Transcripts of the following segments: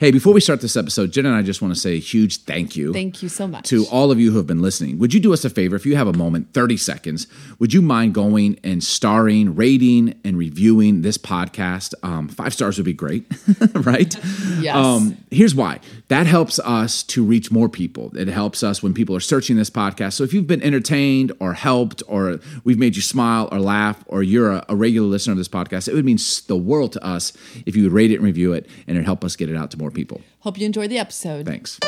Hey, before we start this episode, Jen and I just want to say a huge thank you. Thank you so much. To all of you who have been listening. Would you do us a favor if you have a moment, 30 seconds, would you mind going and starring, rating, and reviewing this podcast? Um, five stars would be great, right? Yes. Um, here's why that helps us to reach more people. It helps us when people are searching this podcast. So if you've been entertained or helped, or we've made you smile or laugh, or you're a, a regular listener of this podcast, it would mean the world to us if you would rate it and review it, and it'd help us get it out to more people. Hope you enjoy the episode. Thanks.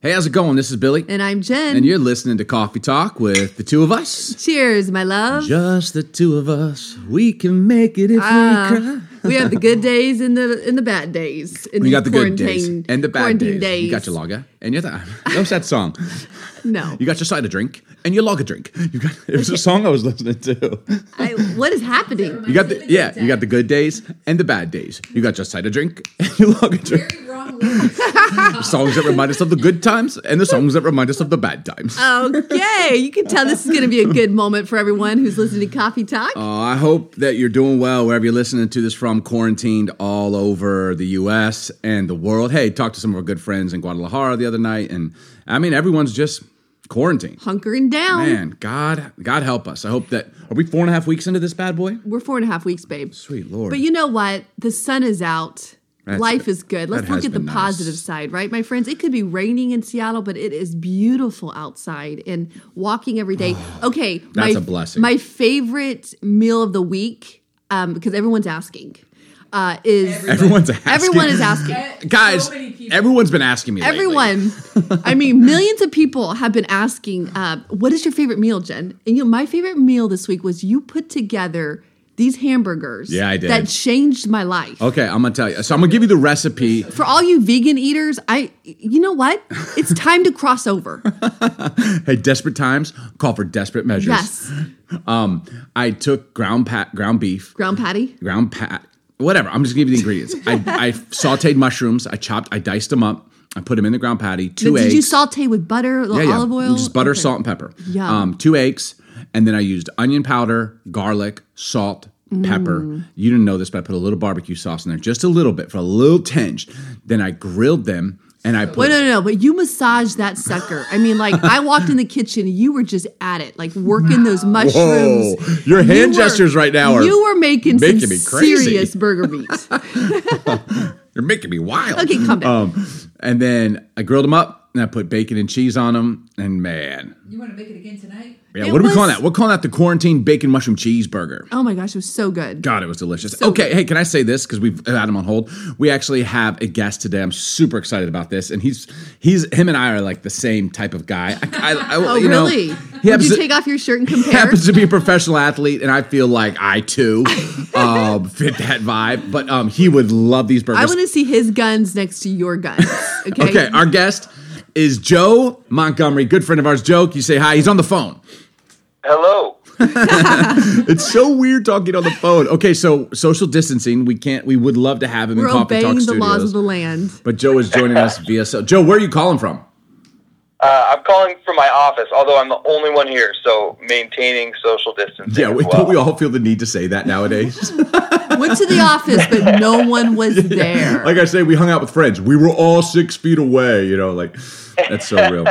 Hey, how's it going? This is Billy. And I'm Jen. And you're listening to Coffee Talk with the two of us. Cheers, my love. Just the two of us. We can make it if Ah, we cry. we have the good days and the and the bad days. In We got the good days and the bad quarantine days. You got your lager and your th- What's that song? No. You got your cider drink and your lager drink. You got it was a song I was listening to. I, what is happening? You got the yeah, you got the good days and the bad days. You got your cider drink and your lager drink. songs that remind us of the good times and the songs that remind us of the bad times. Okay, you can tell this is going to be a good moment for everyone who's listening to Coffee Talk. Uh, I hope that you're doing well wherever you're listening to this from, quarantined all over the U.S. and the world. Hey, talked to some of our good friends in Guadalajara the other night, and I mean, everyone's just quarantined. Hunkering down. Man, God, God help us. I hope that are we four and a half weeks into this bad boy? We're four and a half weeks, babe. Sweet Lord. But you know what? The sun is out. That's- Life is good. Let's look at the been nice. positive side, right, my friends? It could be raining in Seattle, but it is beautiful outside and walking every day. Okay, That's my, a blessing. My favorite meal of the week, um, because everyone's asking, uh, is Everyone's asking. everyone is asking. Guys, So everyone's been asking me. Everyone, I mean, millions of people have been asking, uh, "What is your favorite meal, Jen?" And you know, my favorite meal this week was you put together these hamburgers. Yeah, I did. That changed my life. Okay, I'm gonna tell you. So I'm gonna give you the recipe. For all you vegan eaters, I, you know what? It's time to cross over. Hey, desperate times call for desperate measures. Yes, Um, I took ground pat, ground beef, ground patty. ground pat, whatever. I'm just gonna you the ingredients. I, I sautéed mushrooms. I chopped. I diced them up. I put them in the ground patty. Two Did eggs. Did you saute with butter, yeah, yeah. olive oil? Just butter, Okay. salt, and pepper. Yeah. Um, two eggs, and then I used onion powder, garlic, salt, pepper. Mm. You didn't know this, but I put a little barbecue sauce in there, just a little bit for a little tinge. Then I grilled them, and I put. Wait, no, no, no, but you massaged that sucker. I mean, like, I walked in the kitchen, you were just at it, like working those mushrooms. Whoa, your hand You were- gestures right now are You were making, making some serious burger meats. You're making me wild. Okay, calm down. Um, and then I grilled them up, and I put bacon and cheese on them, and man, You want to make it again tonight? yeah. It what are we calling that? We're calling that the quarantine bacon mushroom cheeseburger. oh my gosh, it was so good. God, it was delicious. okay, hey, can I say this because we've had him on hold? We actually have a guest today. I'm super excited about this, and he's he's him and I are like the same type of guy. I, I, I- Oh, you know, really? he Would happens you to- take off your shirt and compare? happens to be a professional athlete, and I feel like I too um, fit that vibe. But um, he would love these burgers. I want to see his guns next to your guns. Okay. okay, our guest is Joe Montgomery, good friend of ours. Joe, can you say hi? He's on the phone. Hello. It's so weird talking on the phone. Okay, so social distancing. We can't. We would love to have him We're in Coffee Talk obeying the Studios. laws of the land. But Joe is joining us via. So, Joe, where are you calling from? Uh, I'm calling from my office, although I'm the only one here, so maintaining social distancing. Yeah, we, well. don't we all feel the need to say that nowadays? Went to the office, but no one was there. like I say, we hung out with friends. We were all six feet away. You know, like that's so real.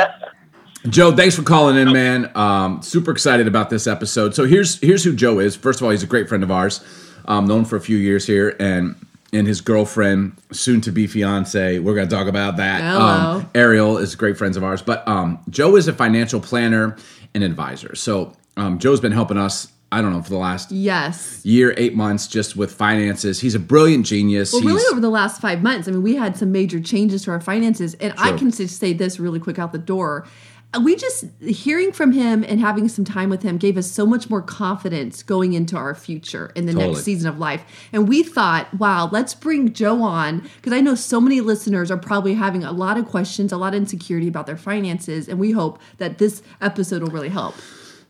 Joe, thanks for calling in, man. Um, super excited about this episode. So here's here's who Joe is. First of all, he's a great friend of ours, um, known for a few years here, and and his girlfriend, soon to be fiance. We're gonna talk about that. Um, Ariel is great friends of ours, but um, Joe is a financial planner and advisor. So um, Joe's been helping us. I don't know for the last yes. year, eight months, just with finances. He's a brilliant genius. Well, He's, really, over the last five months, I mean, we had some major changes to our finances, and I can just say this really quick out the door. We just hearing from him and having some time with him gave us so much more confidence going into our future in the Totally. next season of life. And we thought, wow, let's bring Joe on because I know so many listeners are probably having a lot of questions, a lot of insecurity about their finances, and we hope that this episode will really help.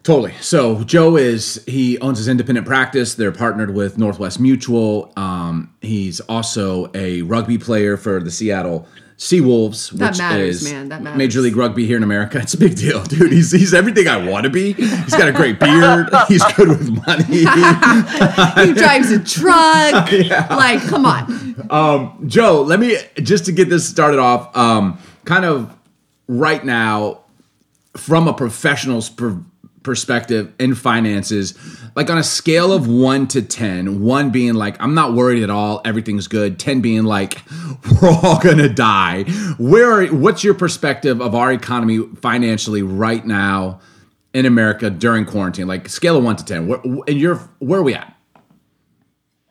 Totally. So Joe is he owns his independent practice. They're partnered with Northwest Mutual. Um, he's also a rugby player for the Seattle Seawolves, That which matters, is man. That matters. Major League Rugby here in America. It's a big deal, dude. He's he's everything I want to be. He's got a great beard. He's good with money. he drives a truck. Like, come on. Joe, let me just to get this started off. Um, kind of right now, from a professional's per- perspective in finances, like on a scale of one to 10, one being like, I'm not worried at all, everything's good, 10 being like, we're all gonna die. Where are, what's your perspective of our economy financially right now in America during quarantine? Like scale of one to 10, where, and you're, where are we at?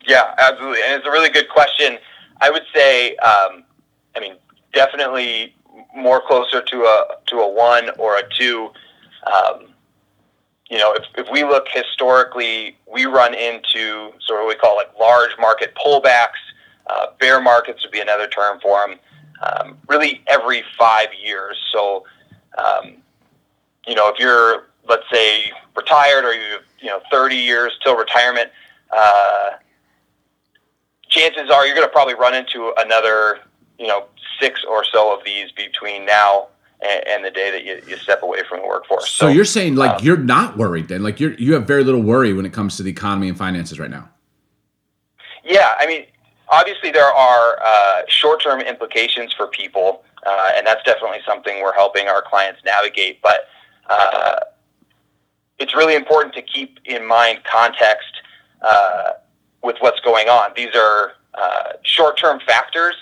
Yeah, absolutely, and it's a really good question. I would say, um, I mean, definitely more closer to a to a one or a two. Um, you know, if, if we look historically, we run into sort of what we call like large market pullbacks. Uh, bear markets would be another term for them. Um, really, every five years. So, um, you know, if you're let's say retired or you you know 30 years till retirement. Uh, chances are you're going to probably run into another, you know, six or so of these between now and, and the day that you, you step away from the workforce. So, you're saying like um, you're not worried then, like you're you have very little worry when it comes to the economy and finances right now. Yeah, I mean, obviously there are uh, short-term implications for people, uh, and that's definitely something we're helping our clients navigate. But uh, it's really important to keep in mind context uh, with what's going on. These are uh, short-term factors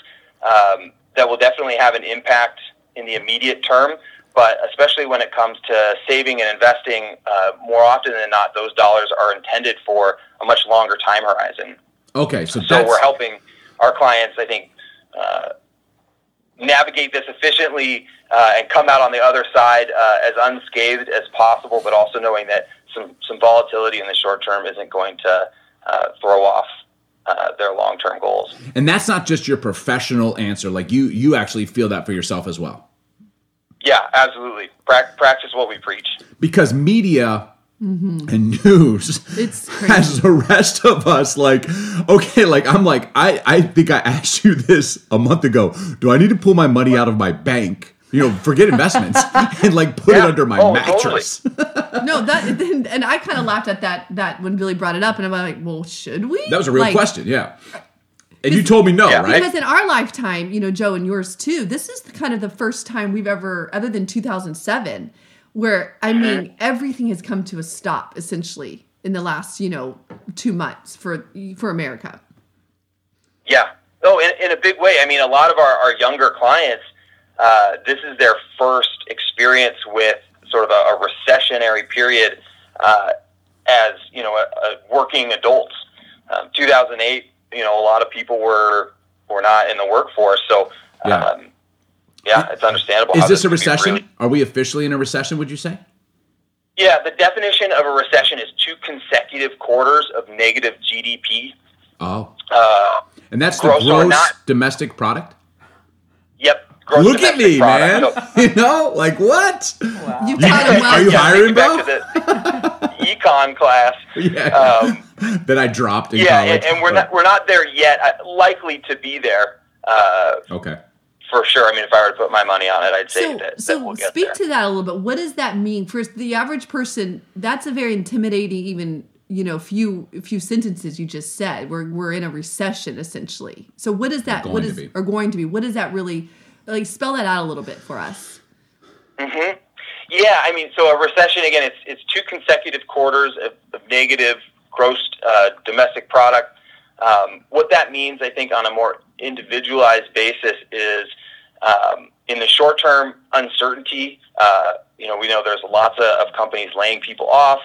um, that will definitely have an impact in the immediate term. But especially when it comes to saving and investing, uh, more often than not, those dollars are intended for a much longer time horizon. Okay, so So we're helping our clients, I think, uh, navigate this efficiently uh, and come out on the other side uh, as unscathed as possible, but also knowing that some, some volatility in the short term isn't going to uh, throw off uh, their long term goals. and that's not just your professional answer. Like you you actually feel that for yourself as well. Yeah, absolutely. Prac- practice what we preach. Because media and news It's crazy. has the rest of us like okay, like I'm like I I think I asked you this a month ago. Do I need to pull my money out of my bank? You know, forget investments and like put it under my Oh, mattress. No, that and I kind of laughed at that that when Billy brought it up, and I'm like, well, should we? That was a real Like, question, yeah. And you told me no, Yeah. right? Because in our lifetime, you know, Joe and yours too, this is kind of the first time we've ever, other than 2007, where I mm-hmm. mean, everything has come to a stop essentially in the last, you know, two months for for America. Yeah. No, in, in a big way. I mean, a lot of our, our younger clients, uh, this is their first experience with sort of a, a recessionary period uh, as, you know, a, a working adults. Um, 2008, you know, a lot of people were were not in the workforce. So, Yeah. um, yeah, it's understandable. Is this a recession? really- Are we officially in a recession, would you say? yeah, the definition of a recession is two consecutive quarters of negative GDP. Oh. Uh, And that's the Gross gross not. domestic product? yep. Gross Look at domestic me, man. product. So- you know, like what? You've You- taught him are you hiring, bro? back econ class. Yeah. Um, that I dropped in yeah, college. and, and we're not we're not there yet. Uh, likely to be there uh, Okay. for sure. I mean, if I were to put my money on it, I'd say So, that, so that we'll get speak there. to that a little bit. What does that mean for the average person? That's a very intimidating, even you know, few few sentences you just said. We're we're in a recession essentially. So what is that? Or What going is to be. or going to be? What does that really like? Spell that out a little bit for us. Mm-hmm. Yeah, I mean, so a recession again, it's it's two consecutive quarters of, of negative gross uh, domestic product. Um, what that means, I think, on a more individualized basis, is um, in the short term uncertainty. Uh, you know, we know there's lots of, of companies laying people off.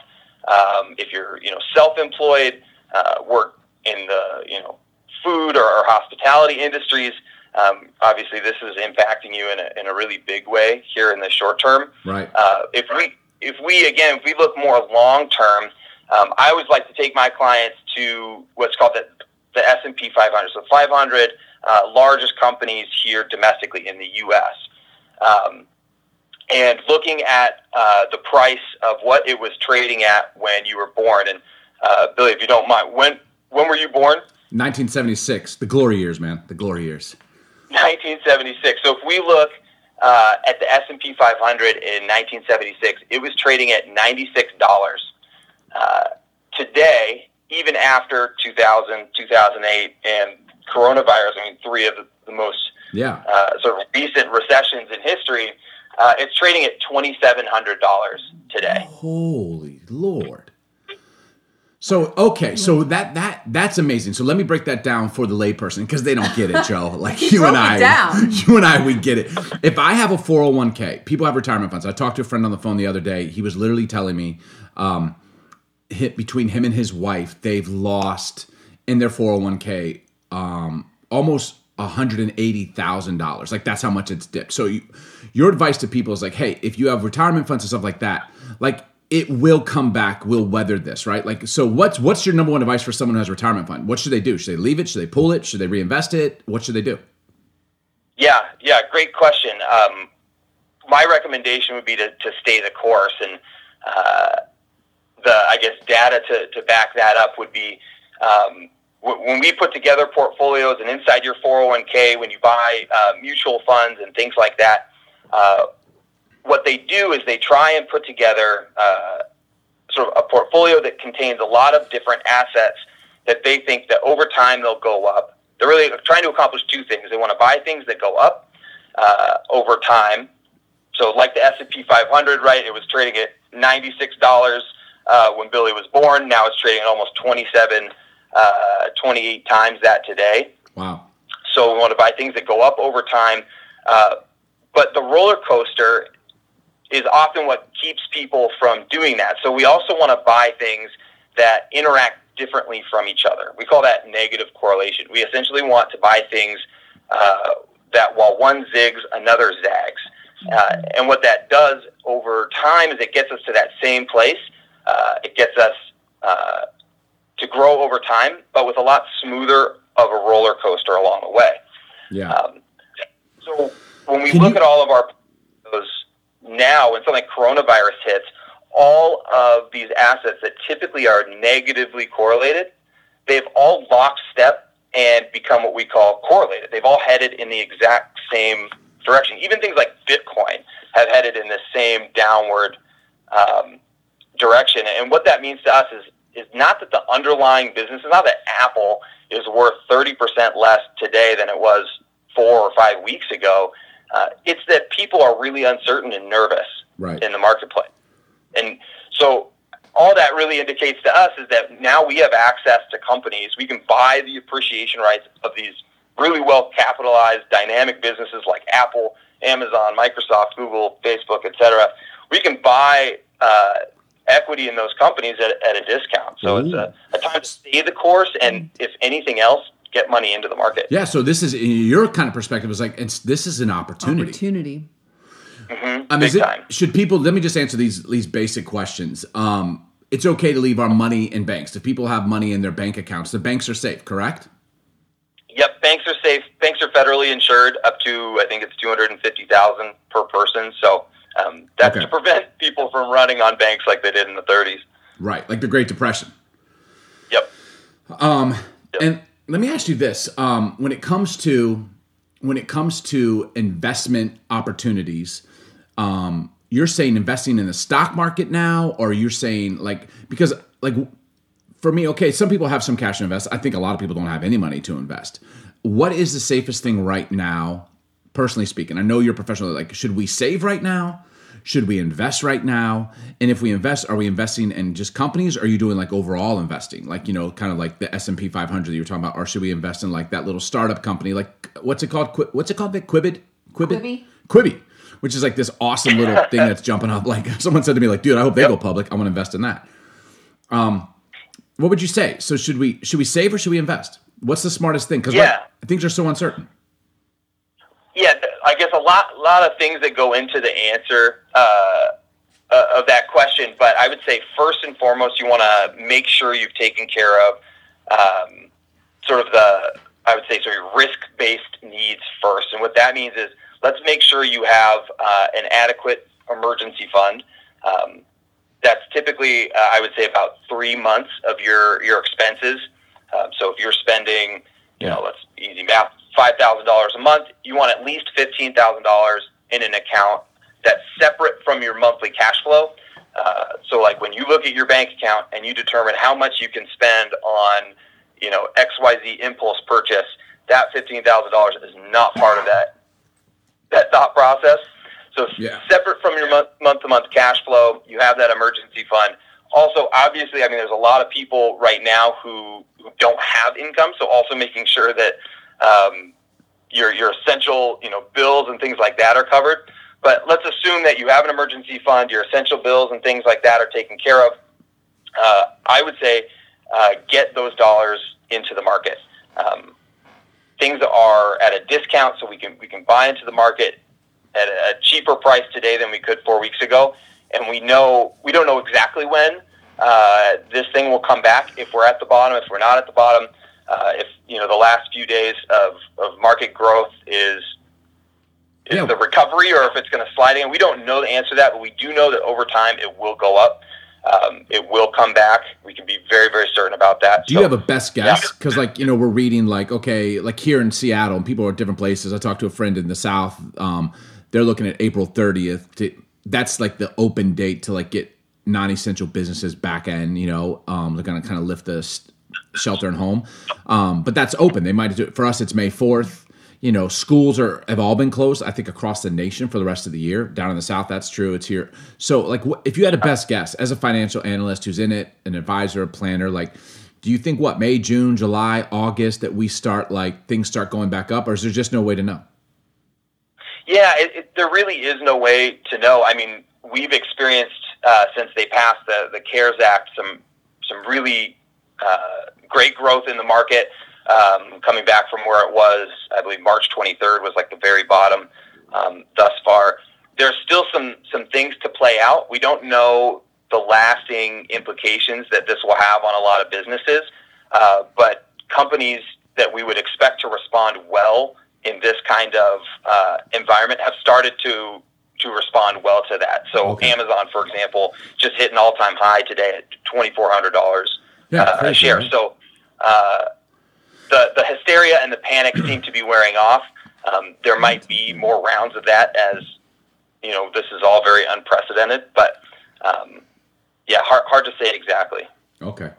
Um, if you're, you know, self-employed, uh, work in the, you know, food or, or hospitality industries. Um, obviously, this is impacting you in a, in a really big way here in the short term. Right. Uh, if we, if we again, if we look more long term, um, I always like to take my clients to what's called the, the S and P 500. So 500 uh, largest companies here domestically in the U.S. Um, and looking at uh, the price of what it was trading at when you were born. And uh, Billy, if you don't mind, when when were you born? 1976, the glory years, man, the glory years. 1976. So if we look uh, at the S&P 500 in 1976, it was trading at $96. Uh, today, even after 2000, 2008, and coronavirus, I mean, three of the, the most yeah. uh, sort of recent recessions in history, uh, it's trading at $2,700 today. Holy Lord. So okay, so that that that's amazing. So let me break that down for the layperson because they don't get it, Joe. Like you and I, down. you and I, we get it. If I have a four hundred one k, people have retirement funds. I talked to a friend on the phone the other day. He was literally telling me, um, hit between him and his wife, they've lost in their four hundred one k um, almost hundred and eighty thousand dollars. Like that's how much it's dipped. So you, your advice to people is like, hey, if you have retirement funds and stuff like that, like it will come back. We'll weather this, right? Like, so what's what's your number one advice for someone who has a retirement fund? What should they do? Should they leave it? Should they pull it? Should they reinvest it? What should they do? Yeah, yeah, great question. Um, my recommendation would be to, to stay the course, and uh, the I guess data to, to back that up would be um, w- when we put together portfolios and inside your 401k, when you buy uh, mutual funds and things like that. Uh, what they do is they try and put together uh, sort of a portfolio that contains a lot of different assets that they think that over time they'll go up. They're really trying to accomplish two things. They want to buy things that go up uh, over time. So, like the S and P 500, right? It was trading at ninety six dollars uh, when Billy was born. Now it's trading at almost 27, uh, 28 times that today. Wow. So we want to buy things that go up over time. Uh, but the roller coaster is often what keeps people from doing that. So we also want to buy things that interact differently from each other. We call that negative correlation. We essentially want to buy things uh, that while one zigs, another zags. Uh, and what that does over time is it gets us to that same place. Uh, it gets us uh, to grow over time, but with a lot smoother of a roller coaster along the way. Yeah. Um, so when we Can look you- at all of our those now, when something like coronavirus hits, all of these assets that typically are negatively correlated, they've all lockstep and become what we call correlated. They've all headed in the exact same direction. Even things like Bitcoin have headed in the same downward um, direction. And what that means to us is is not that the underlying business is not that Apple is worth thirty percent less today than it was four or five weeks ago. Uh, it's that people are really uncertain and nervous Right. in the marketplace. And so all that really indicates to us is that now we have access to companies. We can buy the appreciation rights of these really well capitalized, dynamic businesses like Apple, Amazon, Microsoft, Google, Facebook, et cetera. We can buy uh, equity in those companies at, at a discount. So it's a, a time to stay the course, and if anything else, get money into the market. Yeah. So this is your kind of perspective is like it's this is an opportunity. Opportunity. hmm Um, Big is it, time. should people? Let me just answer these these basic questions. Um, it's okay to leave our money in banks. If people have money in their bank accounts, the banks are safe. Correct. Yep, banks are safe. Banks are federally insured up to I think it's two hundred and fifty thousand per person. So um, that's Okay. to prevent people from running on banks like they did in the 30s. Right. Like the Great Depression. Yep. Um, and let me ask you this: um, when it comes to when it comes to investment opportunities, um, you're saying investing in the stock market now, or you're saying like because like for me, okay, some people have some cash to invest. I think a lot of people don't have any money to invest. What is the safest thing right now, personally speaking? I know you're professional. Like, should we save right now? Should we invest right now? And if we invest, are we investing in just companies? Or are you doing like overall investing, like you know, kind of like the S and P 500 that you were talking about? Or should we invest in like that little startup company, like what's it called? Qui- What's it called? Vic? Quibbit? Quibbit? Quibi. Quibi, which is like this awesome little thing that's jumping up. Like someone said to me, like, dude, I hope they go public. I want to invest in that. Um, what would you say? So should we should we save or should we invest? What's the smartest thing? Because Yeah. things are so uncertain. Yeah, I guess a lot, lot of things that go into the answer uh, uh, of that question. But I would say first and foremost, you want to make sure you've taken care of um, sort of the, I would say, sort of risk-based needs first. And what that means is let's make sure you have uh, an adequate emergency fund. Um, that's typically, uh, I would say, about three months of your your expenses. Um, so if you're spending, you know, let's easy math, five thousand dollars a month, you want at least fifteen thousand dollars in an account that's separate from your monthly cash flow. Uh, so like when you look at your bank account and you determine how much you can spend on, you know, XYZ impulse purchase, that fifteen thousand dollars is not part of that that thought process. So yeah. separate from your month month to month cash flow, you have that emergency fund. Also, obviously, I mean, there's a lot of people right now who, who don't have income. So also making sure that um, your your essential you know bills and things like that are covered. But let's assume that you have an emergency fund, your essential bills and things like that are taken care of. Uh, I would say uh, get those dollars into the market. Um, things are at a discount, so we can we can buy into the market at a cheaper price today than we could four weeks ago, and we know we don't know exactly when uh, this thing will come back. If we're at the bottom, if we're not at the bottom, uh, if you know the last few days of, of market growth is is yeah. the recovery or if it's going to slide in. We don't know the answer to that, but we do know that over time it will go up. Um, it will come back. We can be very, very certain about that. Do so, you have a best guess? Because, yeah. like, you know, we're reading, like, okay, like here in Seattle, and people are at different places. I talked to a friend in the South. Um, they're looking at April 30th. To, that's like the open date to, like, get non essential businesses back in, you know, um, they're going to kind of lift the shelter and home. Um, but that's open. They might do it. For us, it's May 4th you know, schools are have all been closed. I think across the nation for the rest of the year. Down in the South, that's true. It's here. So, like, if you had a best guess as a financial analyst who's in it, an advisor, a planner, like, do you think what May, June, July, August that we start like things start going back up, or is there just no way to know? Yeah, it, it, there really is no way to know. I mean, we've experienced uh, since they passed the the CARES Act some some really uh, great growth in the market um, coming back from where it was. I believe March 23rd was like the very bottom um, thus far. There's still some some things to play out. We don't know the lasting implications that this will have on a lot of businesses, uh, but companies that we would expect to respond well in this kind of uh, environment have started to to respond well to that. So okay. Amazon, for example, just hit an all time high today at twenty four hundred dollars yeah, uh, a share. So uh, the, the hysteria and the panic seem to be wearing off. Um, there might be more rounds of that as, you know, this is all very unprecedented, but um, yeah, hard, hard to say exactly. Okay.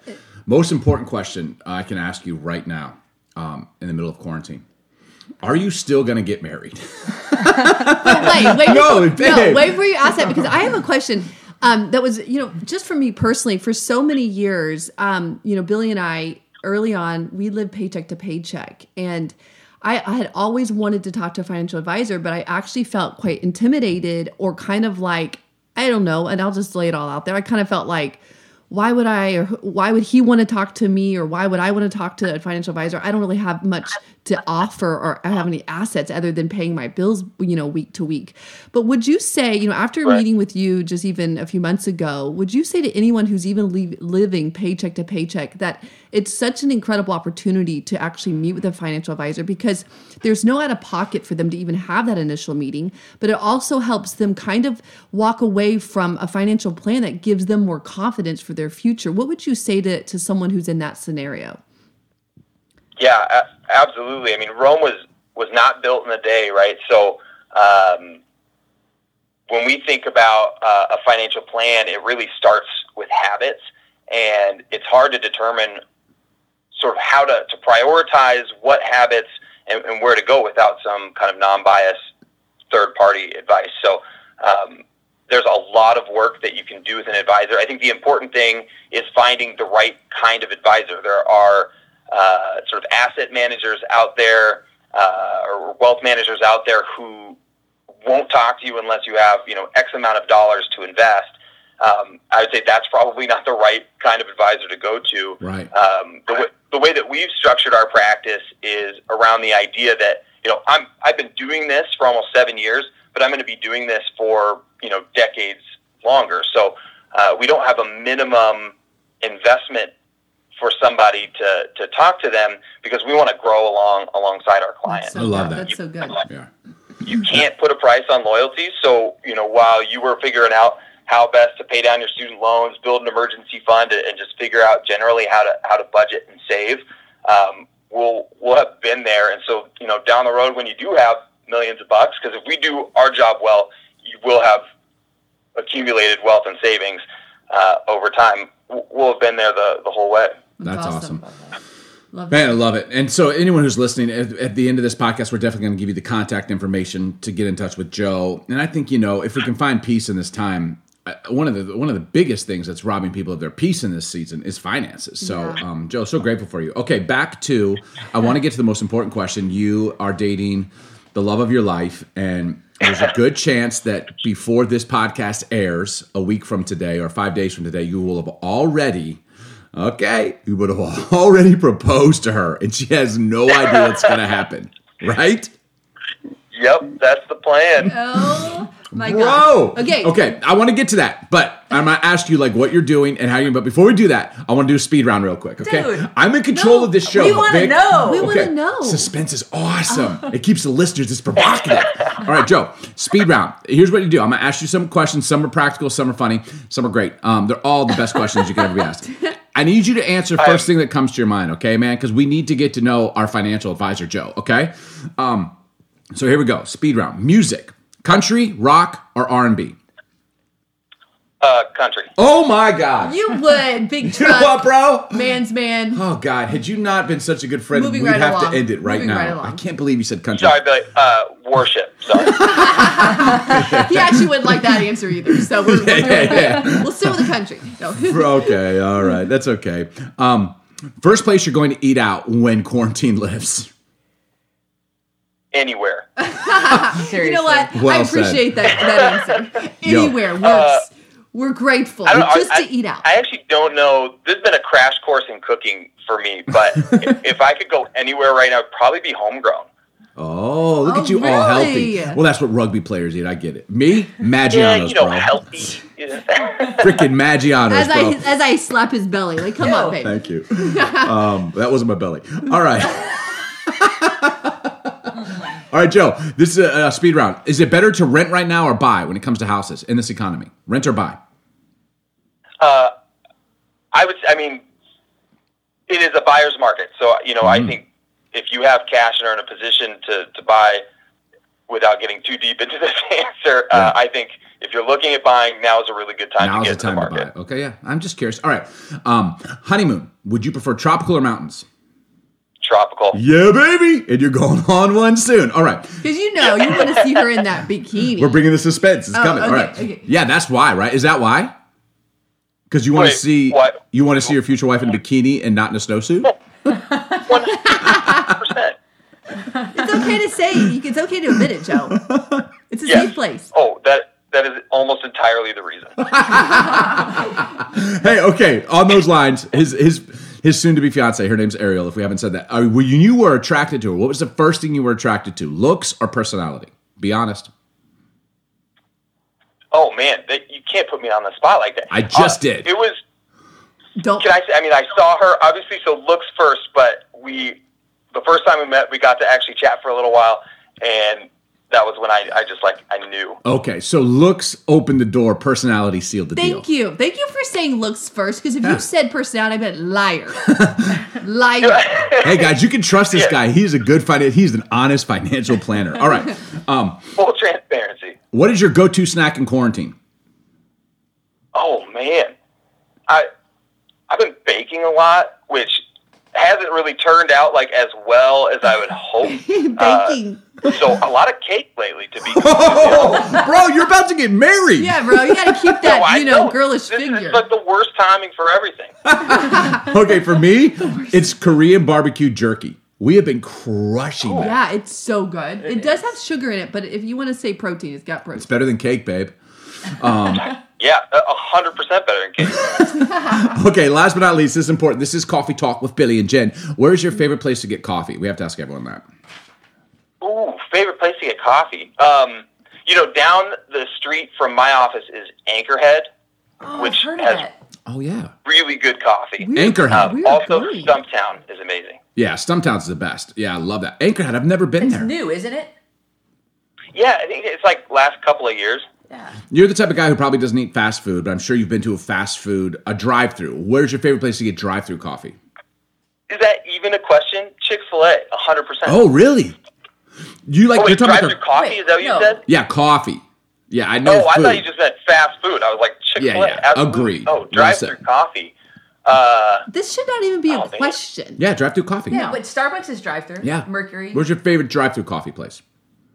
Most important question I can ask you right now um, in the middle of quarantine. Are you still going to get married? wait, wait, no, no, wait for you ask that because I have a question. Um, that was, you know, just for me personally, for so many years, um, you know, Billy and I early on, we lived paycheck to paycheck. And I, I, had always wanted to talk to a financial advisor, but I actually felt quite intimidated or kind of like, I don't know, and I'll just lay it all out there. I kind of felt like, why would I or why would he want to talk to me or why would I want to talk to a financial advisor? I don't really have much to offer or have any assets other than paying my bills, you know, week to week. But would you say, you know, after right. meeting with you just even a few months ago, would you say to anyone who's even living paycheck to paycheck that it's such an incredible opportunity to actually meet with a financial advisor because there's no out of pocket for them to even have that initial meeting, but it also helps them kind of walk away from a financial plan that gives them more confidence for their future. What would you say to, to someone who's in that scenario? Yeah, absolutely. I mean, Rome was was not built in a day, right? So um, when we think about uh, a financial plan, it really starts with habits, and it's hard to determine sort of how to, to prioritize what habits and, and where to go without some kind of non-biased third party advice. So um, there's a lot of work that you can do with an advisor. I think the important thing is finding the right kind of advisor. There are uh, sort of asset managers out there uh, or wealth managers out there who won't talk to you unless you have you know X amount of dollars to invest. Um, I would say that's probably not the right kind of advisor to go to. Right. Um, the, way, the way that we've structured our practice is around the idea that you know I'm I've been doing this for almost seven years, but I'm going to be doing this for you know decades longer. So uh, we don't have a minimum investment for somebody to, to talk to them because we want to grow along alongside our clients. So I love that. That's so good. Yeah. You can't put a price on loyalty. So, you know, while you were figuring out how best to pay down your student loans, build an emergency fund, and just figure out generally how to how to budget and save, um, we'll we'll have been there. And so you know, down the road when you do have millions of bucks, because if we do our job well, you will have accumulated wealth and savings uh, over time. We'll have been there the the whole way. That's awesome. Love Man, I love it. And so, anyone who's listening, at, at the end of this podcast, we're definitely going to give you the contact information to get in touch with Joe. And I think you know, if we can find peace in this time, one of the one of the biggest things that's robbing people of their peace in this season is finances. So, Yeah. um, Joe, so grateful for you. Okay, back to I want to get to the most important question. You are dating the love of your life, and there's a good chance that before this podcast airs, a week from today or five days from today, you will have already. Okay, you would have already proposed to her, and she has no idea what's going to happen, right? Yep, that's the plan. Oh my Bro. god. Okay. Okay. I want to get to that, but I'm gonna ask you like what you're doing and how you. But before we do that, I want to do a speed round real quick. Okay. Dude. I'm in control No. of this show. We wanna Vic. know. We wanna know. Suspense is awesome. it keeps the listeners. It's provocative. All right, Joe. Speed round. Here's what you do. I'm gonna ask you some questions. Some are practical. Some are funny. Some are great. Um, they're all the best questions you could ever be asked. I need you to answer first thing that comes to your mind. Okay, man? Because we need to get to know our financial advisor, Joe. Okay. Um, so here we go. Speed round. Music. Country, rock, or R&B? Uh, country. Oh my God. You would, big You know what, bro? man's man. Oh God, had you not been such a good friend, Moving we'd right have along. to end it right Moving now. right along. I can't believe you said country. Sorry, Billy. Uh, worship. Sorry. He actually wouldn't like that answer either. So we're, yeah, we're, yeah, yeah. we'll stay with the country. No. okay, all right, that's okay. Um, first place you're going to eat out when quarantine lifts. Anywhere. You know what? Well I said. appreciate that, that answer. Yo. Anywhere works. Uh, we're grateful I don't just I, to eat out. I actually don't know. This has been a crash course in cooking for me, but if, if I could go anywhere right now, it'd probably be homegrown. Oh, look Oh, at you all healthy. Well, that's what rugby players eat. I get it. Me, Yeah, you know, bro. healthy. Freaking Maggiano's, as I bro. as I slap his belly, like, come Ew. on, babe. Thank you. Um, that wasn't my belly. All right. All right, Joe. This is a, a speed round. Is it better to rent right now or buy when it comes to houses in this economy? Rent or buy? uh, I would. I mean, it is a buyer's market, so you know, Mm-hmm. I think if you have cash and are in a position to to buy, without getting too deep into this answer, Yeah. uh, I think if you're looking at buying, now is a really good time Now's to the get the time to buy. market. Okay, yeah. I'm just curious. All right. Um, honeymoon. Would you prefer tropical or mountains? Tropical. Yeah, baby. And you're going on one soon. All right. Because you know you want to see her in that bikini. We're bringing the suspense. It's Oh, coming. All okay, right. okay. Yeah, that's why, right? Is that why? Because you want to see what? you want to see your future wife in a bikini and not in a snowsuit? Oh. One percent. It's okay to say. It's okay to admit it, Joe. It's a Yes. safe place. Oh, that that is almost entirely the reason. hey, okay. On those lines, his his his soon to be fiance. Her name's Ariel. If we haven't said that, uh, when you were attracted to her, what was the first thing you were attracted to? Looks or personality? Be honest. Oh man, that, you can't put me on the spot like that. I just Uh, did. It was. Don't. Can I say? I mean, I saw her obviously. So looks first, but we the first time we met, we got to actually chat for a little while, and that was when I, I just like I knew. Okay, so looks opened the door. Personality sealed the Thank deal. Thank you. Thank you for saying looks first. Because if Yeah. you said personality, I bet liar. liar. Hey guys, you can trust this Yeah. guy. He's a good finan- He's an honest financial planner. All right. Um, Full transparency. what is your go-to snack in quarantine? Oh man, I I've been baking a lot, which hasn't really turned out like as well as I would hope. Uh, Baking. so a lot of cake lately, to be. Oh, bro, you're about to get married. yeah, bro. You got to keep that, No, you know, know. girlish This figure. is like the worst timing for everything. Okay, for me, it's Korean barbecue jerky. We have been crushing that. yeah, it's so good. It, does have sugar in it, but if you want to say protein, it's got protein. It's better than cake, babe. Yeah, a a hundred percent better than cake. Okay, last but not least, this is important. This is Coffee Talk with Billy and Jen. Where's your favorite place to get coffee? We have to ask everyone that. Ooh, favorite place to get coffee. Um, you know, down the street from my office is Anchorhead, Oh, which I've heard of has it. Oh, yeah. really good coffee. We're- Anchorhead. we're Also, going. Stumptown is amazing. Yeah, Stumptown's the best. Yeah, I love that. Anchorhead, I've never been there. It's there. new, isn't it? Yeah, I think it's like last couple of years. Yeah. You're the type of guy who probably doesn't eat fast food, but I'm sure you've been to a fast food, a drive through. Where's your favorite place to get drive through coffee? is that even a question? Chick Fil A, hundred percent. Oh, really? You like Oh, you're talking drive about through the, coffee? Wait, is that what no. you said? yeah coffee? Yeah, I know. Oh, I thought you just meant fast food. I was like Chick Fil A. Yeah, yeah. Agreed. Oh, drive through coffee. Uh, This should not even be a question. yeah, drive through coffee. Yeah, but Starbucks is drive-through. Yeah. Mercury. Where's your favorite drive-through coffee place?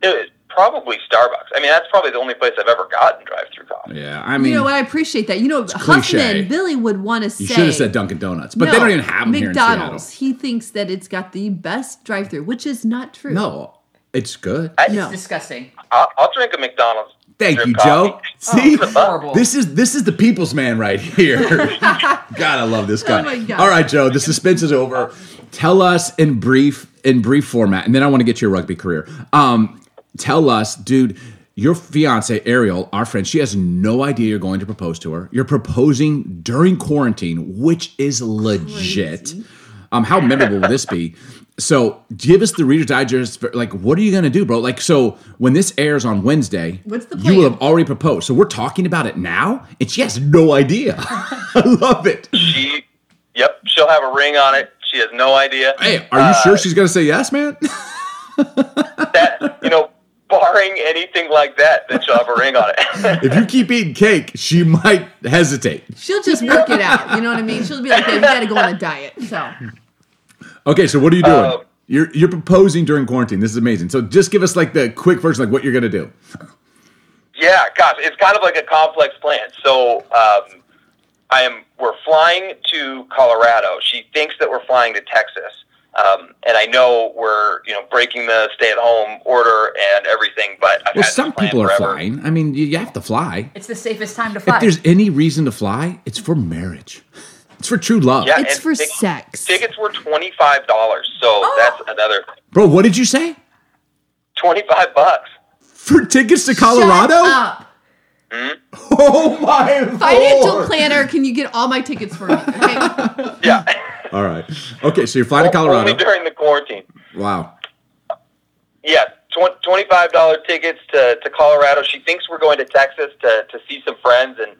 it, probably Starbucks. I mean, that's probably the only place I've ever gotten drive through coffee. Yeah, I mean, you know what? I appreciate that. You know, cliche. Huffman, Billy would want to say. you should have said Dunkin' Donuts, but they don't even have them McDonald's. here in He thinks that it's got the best drive-through, which is not true. No, it's good. I, it's No. disgusting. I'll, I'll drink a McDonald's. Thank you, coffee. Joe. See, Oh, this is this is the people's man right here. God, I love this guy. Oh my God. All right, Joe, the suspense is over. Tell us in brief, in brief format, and then I want to get to your rugby career. Um, tell us, dude, your fiance Ariel, our friend, she has no idea you're going to propose to her. You're proposing during quarantine, which is legit. Um, how memorable will this be? So, give us the Reader's Digest. for- Like, what are you going to do, bro? Like, so when this airs on Wednesday, What's the you will have already proposed. So we're talking about it now, and she has no idea. I love it. She, yep, she'll have a ring on it. She has no idea. Hey, are you Uh, sure she's going to say yes, man? that? You know, barring anything like that, then she'll have a ring on it. if you keep eating cake, she might hesitate. She'll just work it out. You know what I mean? She'll be like, "Babe, you got to go on a diet." So, Okay, so what are you doing? Uh, you're you're proposing during quarantine. This is amazing. So just give us like the quick version, like what you're going to do. Yeah, gosh, it's kind of like a complex plan. So, um, I am. We're flying to Colorado. She thinks that we're flying to Texas, um, and I know we're you know breaking the stay-at-home order and everything. But I've Well, had some people are forever. flying. I mean, you, you have to fly. It's the safest time to fly. If there's any reason to fly, it's for marriage. It's for true love. Yeah, it's for tic- sex. Tickets were twenty-five dollars, so Oh. that's another Bro, what did you say? twenty-five bucks. For tickets to Shut Colorado? Up. Oh my Financial Lord. planner, can you get all my tickets for me? Okay. Yeah, All right. Okay, so you're flying to Colorado. only during the quarantine. Wow. Yeah, tw- twenty-five dollar tickets to, to Colorado. She thinks we're going to Texas to, to see some friends, and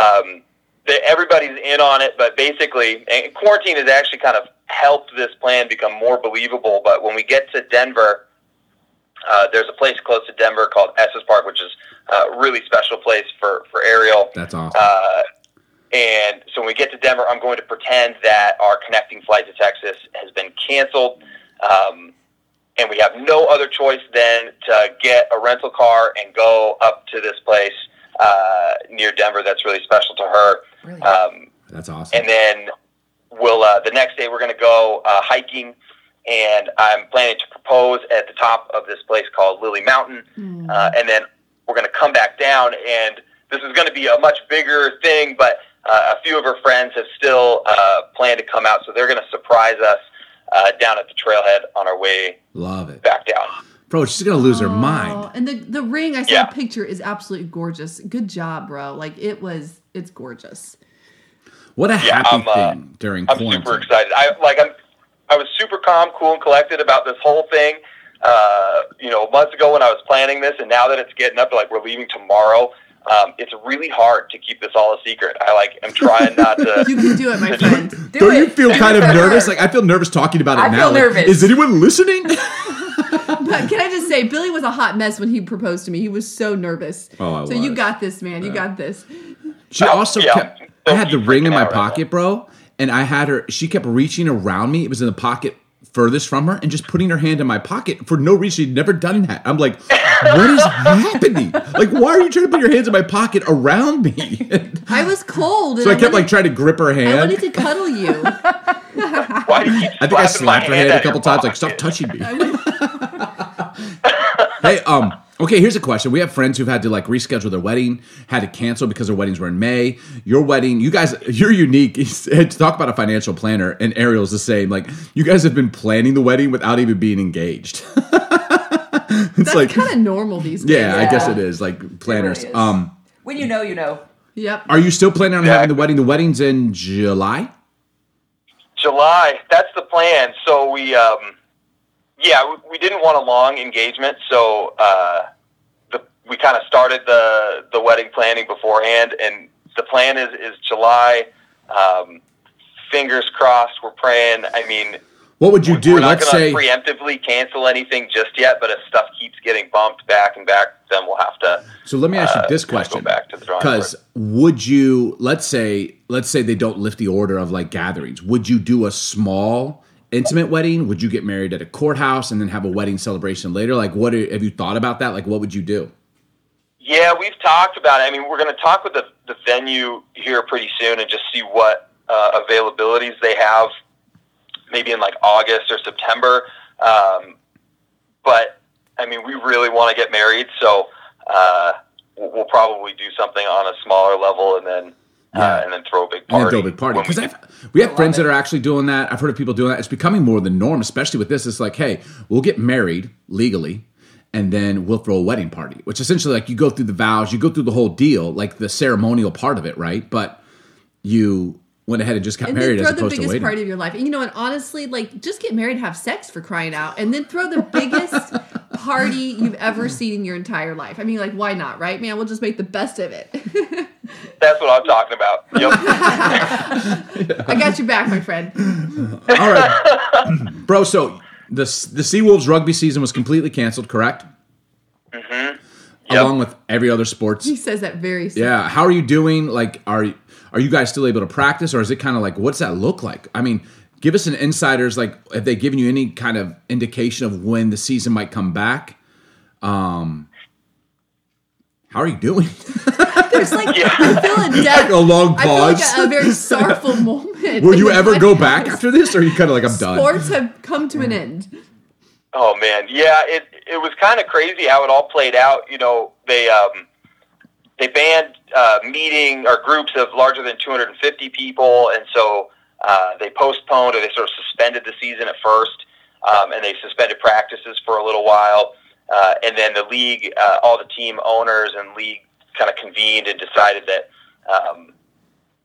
um, the, everybody's in on it. But basically, and quarantine has actually kind of helped this plan become more believable. But when we get to Denver, uh, there's a place close to Denver called Estes Park, which is a really special place for for Ariel. That's awesome. Uh, and so when we get to Denver, I'm going to pretend that our connecting flight to Texas has been canceled. Um, and we have no other choice than to get a rental car and go up to this place uh, near Denver that's really special to her. Really? Um, That's awesome. and then we'll uh, the next day we're going to go uh, hiking, and I'm planning to propose at the top of this place called Lily Mountain, uh, and then we're going to come back down, and this is going to be a much bigger thing, but uh, a few of her friends have still uh, planned to come out, so they're going to surprise us uh, down at the trailhead on our way Love it. back down. Bro, she's going to lose her Oh, mind. and the the ring I saw Yeah. a picture is absolutely gorgeous. Good job, bro. Like it was it's gorgeous. What a Yeah, happy I'm, uh, thing during I'm quarantine. super excited. I like I'm I was super calm, cool, and collected about this whole thing. Uh, you know, months ago when I was planning this, and now that it's getting up to like we're leaving tomorrow, um, it's really hard to keep this all a secret. I like am trying not to. You can do it, my friend. Do Don't it. you feel kind of nervous? Like I feel nervous talking about it I now. feel Like, nervous. Is anyone listening? But can I just say, Billy was a hot mess when he proposed to me. He was so nervous. Oh, I so you got this, man. You got this. She Oh, also yeah. kept. I Don't had the ring in my out right pocket, bro, and I had her. She kept reaching around me. It was in the pocket furthest from her, and just putting her hand in my pocket for no reason. She'd never done that. I'm like, what is happening? Like, why are you trying to put your hands in my pocket around me? I was cold. so I and kept like trying to grip her hand. I hand. wanted to cuddle you. Why do you keep I think I slapping my slapped her hand hand a couple times, like stop touching me. hey, um, okay, here's a question. We have friends who've had to like reschedule their wedding, had to cancel because their weddings were in May. Your wedding, you guys, you're unique. to talk about a financial planner, and Ariel's the same. Like, you guys have been planning the wedding without even being engaged. it's That's like, kind of normal these days. yeah, I guess it is. Like planners. is. Um, When you know, you know. Yep. are you still planning on having the wedding? The wedding's in July. July. That's the plan. So we, um, yeah, we, we didn't want a long engagement, so uh, the, we kind of started the the wedding planning beforehand, and the plan is is July. Um, fingers crossed. We're praying. I mean, What would you do? we're not Let's say preemptively cancel anything just yet. But if stuff keeps getting bumped back and back, then we'll have to. So let me ask you uh, this question. Go back to the Because would you let's say let's say they don't lift the order of like gatherings. Would you do a small intimate wedding? Would you get married at a courthouse and then have a wedding celebration later? Like what are, have you thought about that? Like what would you do? Yeah, we've talked about it. I mean, we're going to talk with the, the venue here pretty soon and just see what uh, availabilities they have, maybe in like August or September. Um, but I mean, we really want to get married, so uh, we'll, we'll probably do something on a smaller level and then Yeah. uh, and then throw a big And party. throw a big party. when we Because we have friends that are actually doing that. I've heard of people doing that. It's becoming more the norm, especially with this. It's like, hey, we'll get married legally, and then we'll throw a wedding party, which essentially like you go through the vows, you go through the whole deal, like the ceremonial part of it, right? But you went ahead and just got married and married then as throw the opposed to biggest waiting. party of your life. And you know, and honestly, like just get married, have sex for crying out, and then throw the biggest party you've ever seen in your entire life. I mean, like, why not, right, man? We'll just make the best of it. That's what I'm talking about. Yep. I got you back, my friend. All right, bro. So the the Seawolves rugby season was completely canceled, correct? Yep. Along with every other sports. He says that very. soon. Yeah. How are you doing? Like, are are you guys still able to practice, or is it kind of like what's that look like? I mean, give us an insiders. Like, have they given you any kind of indication of when the season might come back? Um, how are you doing? There's like Yeah. I feel in like a long I feel like pause. a, a very sorrowful moment. Will you ever go back after this, or are you kind of like I'm done? Sports have come to an end. Oh man, yeah, it it was kind of crazy how it all played out. You know, they um, they banned uh, meeting or groups of larger than 250 people, and so uh, they postponed or they sort of suspended the season at first, um, and they suspended practices for a little while, uh, and then the league, uh, all the team owners and league kind of convened and decided that. Um,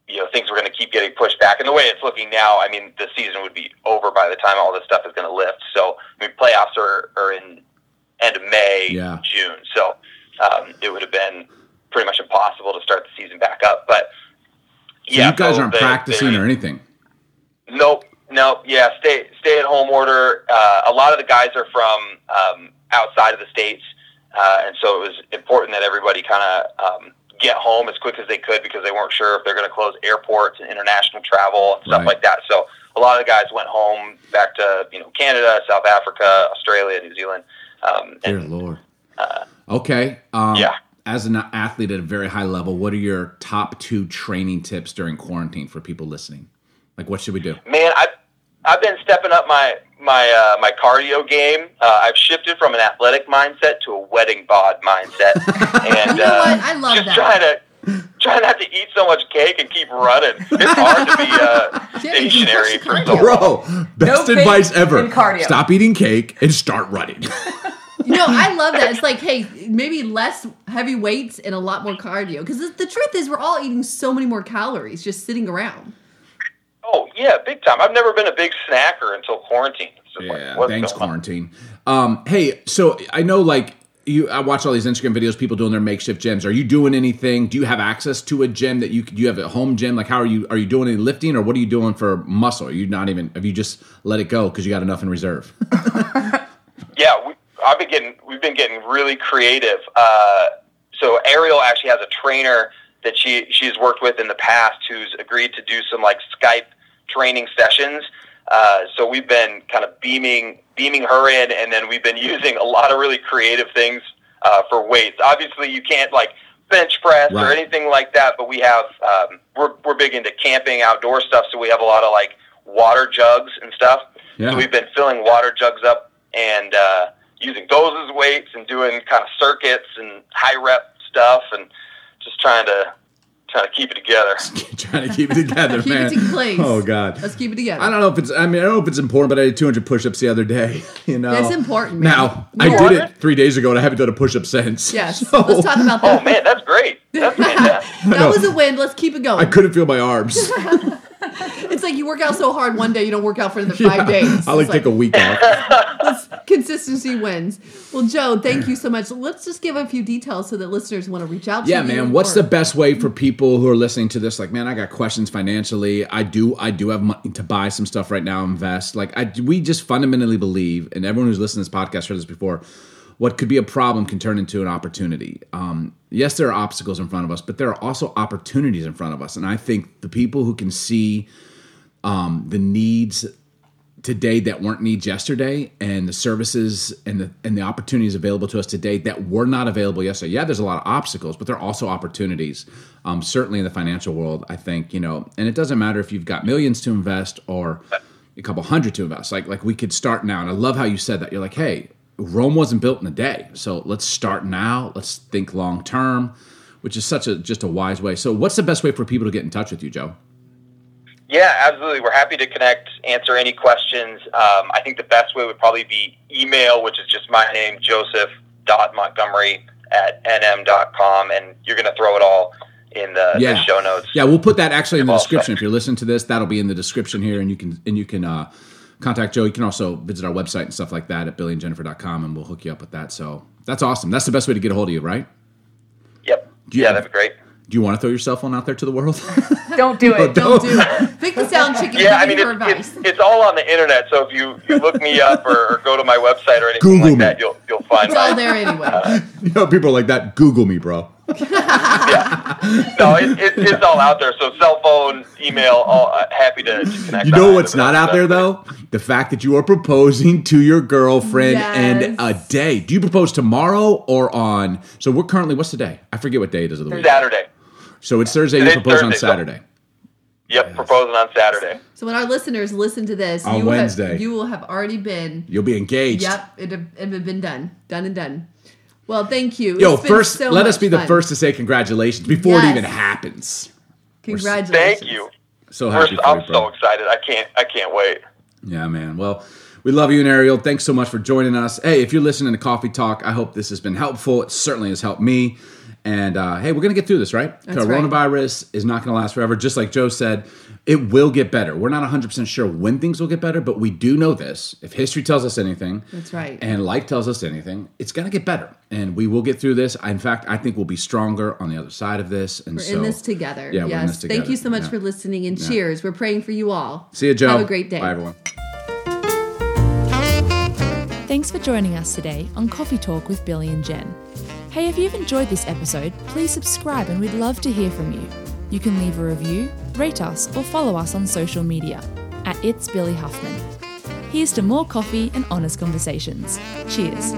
you know, things were going to keep getting pushed back. And the way it's looking now, I mean, the season would be over by the time all this stuff is going to lift. So, I mean, playoffs are, are in end of May, Yeah. June. So, um, it would have been pretty much impossible to start the season back up. But, So yeah. you guys so aren't they- practicing they- or anything. Nope, nope. Yeah, stay stay at home order. Uh, a lot of the guys are from um, outside of the states, uh, and so it was important that everybody kind of um, get home as quick as they could because they weren't sure if they're going to close airports and international travel and stuff Right. like that. So a lot of the guys went home back to you know Canada, South Africa, Australia, New Zealand. Um, Dear and, Lord. okay. Um, Yeah. As an athlete at a very high level, what are your top two training tips during quarantine for people listening? Like, what should we do? man, I I've been stepping up my my uh, my cardio game. Uh, I've shifted from an athletic mindset to a wedding bod mindset, and You know uh, what? I love just that. trying to try not to eat so much cake and keep running. It's hard to be uh, Yeah, you can stationary for so cardio. long. Bro, best cake advice ever. and cardio. Stop eating cake and start running. You know, I love that. It's like, hey, maybe less heavy weights and a lot more cardio. Because the, the truth is, we're all eating so many more calories just sitting around. Oh yeah, big time. I've never been a big snacker until quarantine. Yeah, like, what's thanks quarantine. Um, hey, so I know like you, I watch all these Instagram videos, people doing their makeshift gyms. Are you doing anything? Do you have access to a gym that you? Do you have a home gym? Like, how are you? Are you doing any lifting, or what are you doing for muscle? Are you not even? Have you just let it go because you got enough in reserve? Yeah, we, I've been getting we've been getting really creative. Uh, so Ariel actually has a trainer that she she's worked with in the past who's agreed to do some like Skype training sessions. Uh, so we've been kind of beaming beaming her in, and then we've been using a lot of really creative things uh, for weights. Obviously, you can't like bench press or anything like that, but we have um, we're we're big into camping, outdoor stuff, so we have a lot of like water jugs and stuff. Yeah. So we've been filling water jugs up and uh, using those as weights and doing kind of circuits and high rep stuff and just trying to trying to keep it together. Trying to keep it together, Keep man. it in place. Oh God. Let's keep it together. I don't know if it's. I mean, I don't know if it's important, but I did 200 push-ups the other day. You know, It's important, man. Now I did it it? three days ago, and I haven't done a push-up since. Yes. So, Let's talk about that. Oh man, that's great. That's fantastic. that was a win. Let's keep it going. I couldn't feel my arms. It's like you work out so hard one day, you don't work out for another five days. I'll like It's take a week off. consistency wins. Well, Joe, thank you so much. Let's just give a few details so that listeners want to reach out to Yeah, man. What's the best way for people who are listening to this? Like, man, I got questions financially. I do, I do have money to buy some stuff right now. Invest. Like, I we just fundamentally believe, and everyone who's listened to this podcast heard this before. What could be a problem can turn into an opportunity. Um, yes, there are obstacles in front of us, but there are also opportunities in front of us. And I think the people who can see um, the needs today that weren't needs yesterday and the services and the and the opportunities available to us today that were not available yesterday. Yeah, there's a lot of obstacles, but there are also opportunities. Um, certainly in the financial world, I think, you know, and it doesn't matter if you've got millions to invest or a couple hundred to invest. Like like we could start now. And I love how you said that. You're like, hey, Rome wasn't built in a day. So let's start now. Let's think long term, which is such a just a wise way. So what's the best way for people to get in touch with you, Joe? Yeah, absolutely. We're happy to connect, answer any questions. Um, I think the best way would probably be email, which is just my name, joseph.montgomery at nm.com. And you're going to throw it all in the, Yeah. the show notes. Yeah, we'll put that actually in the description. If you're listening to this, that'll be in the description here, and you can and you can uh, contact Joe. You can also visit our website and stuff like that at billyandjennifer.com, and we'll hook you up with that. So that's awesome. That's the best way to get a hold of you, right? Yep. you yeah, have- that'd be great. Do you want to throw your cell phone out there to the world? Don't do it. Don't do it. Pick the sound chicken. Yeah, I mean, it's, it's, it's all on the internet. So if you, you look me up or, or go to my website or anything Google like me. that, you'll, you'll find It's all there anyway. Uh, you know, people are like that. Google me, bro. no, it, it, it's all out there. So cell phone, email, all uh, happy to, to connect. You know what's not out there though? The fact that you are proposing to your girlfriend in a Yes. day. Do you propose tomorrow or on? So we're currently what's the day? I forget what day it is of the week. Saturday. So it's Thursday. You Today's propose on Thursday, so- Saturday. Yep, proposing on Saturday. So when our listeners listen to this, On you Wednesday. Have, you will have already been. You'll be engaged. Yep, it have, it have been done, done and done. Well, thank you. Yo, It's been first, so let us much be the first to say congratulations before it even happens. Congratulations. Thank you. So happy First, for I'm you, bro. so excited. I can't. I can't wait. Yeah, man. Well, we love you and Ariel. Thanks so much for joining us. Hey, if you're listening to Coffee Talk, I hope this has been helpful. It certainly has helped me. And uh, hey, we're gonna get through this, right? That's right. Coronavirus is not gonna last forever. Just like Joe said, it will get better. We're not 100% sure when things will get better, but we do know this. If history tells us anything, That's right. and life tells us anything, it's gonna get better, and we will get through this. In fact, I think we'll be stronger on the other side of this. And We're so, in this together. Yeah, we're in this together. Thank you so much Yeah. for listening and cheers. We're praying for you all. See you, Joe. Have a great day. Bye, everyone. Thanks for joining us today on Coffee Talk with Billy and Jen. Hey, if you've enjoyed this episode, please subscribe and we'd love to hear from you. You can leave a review, rate us, or follow us on social media at It's Billy Huffman. Here's to more coffee and honest conversations. Cheers.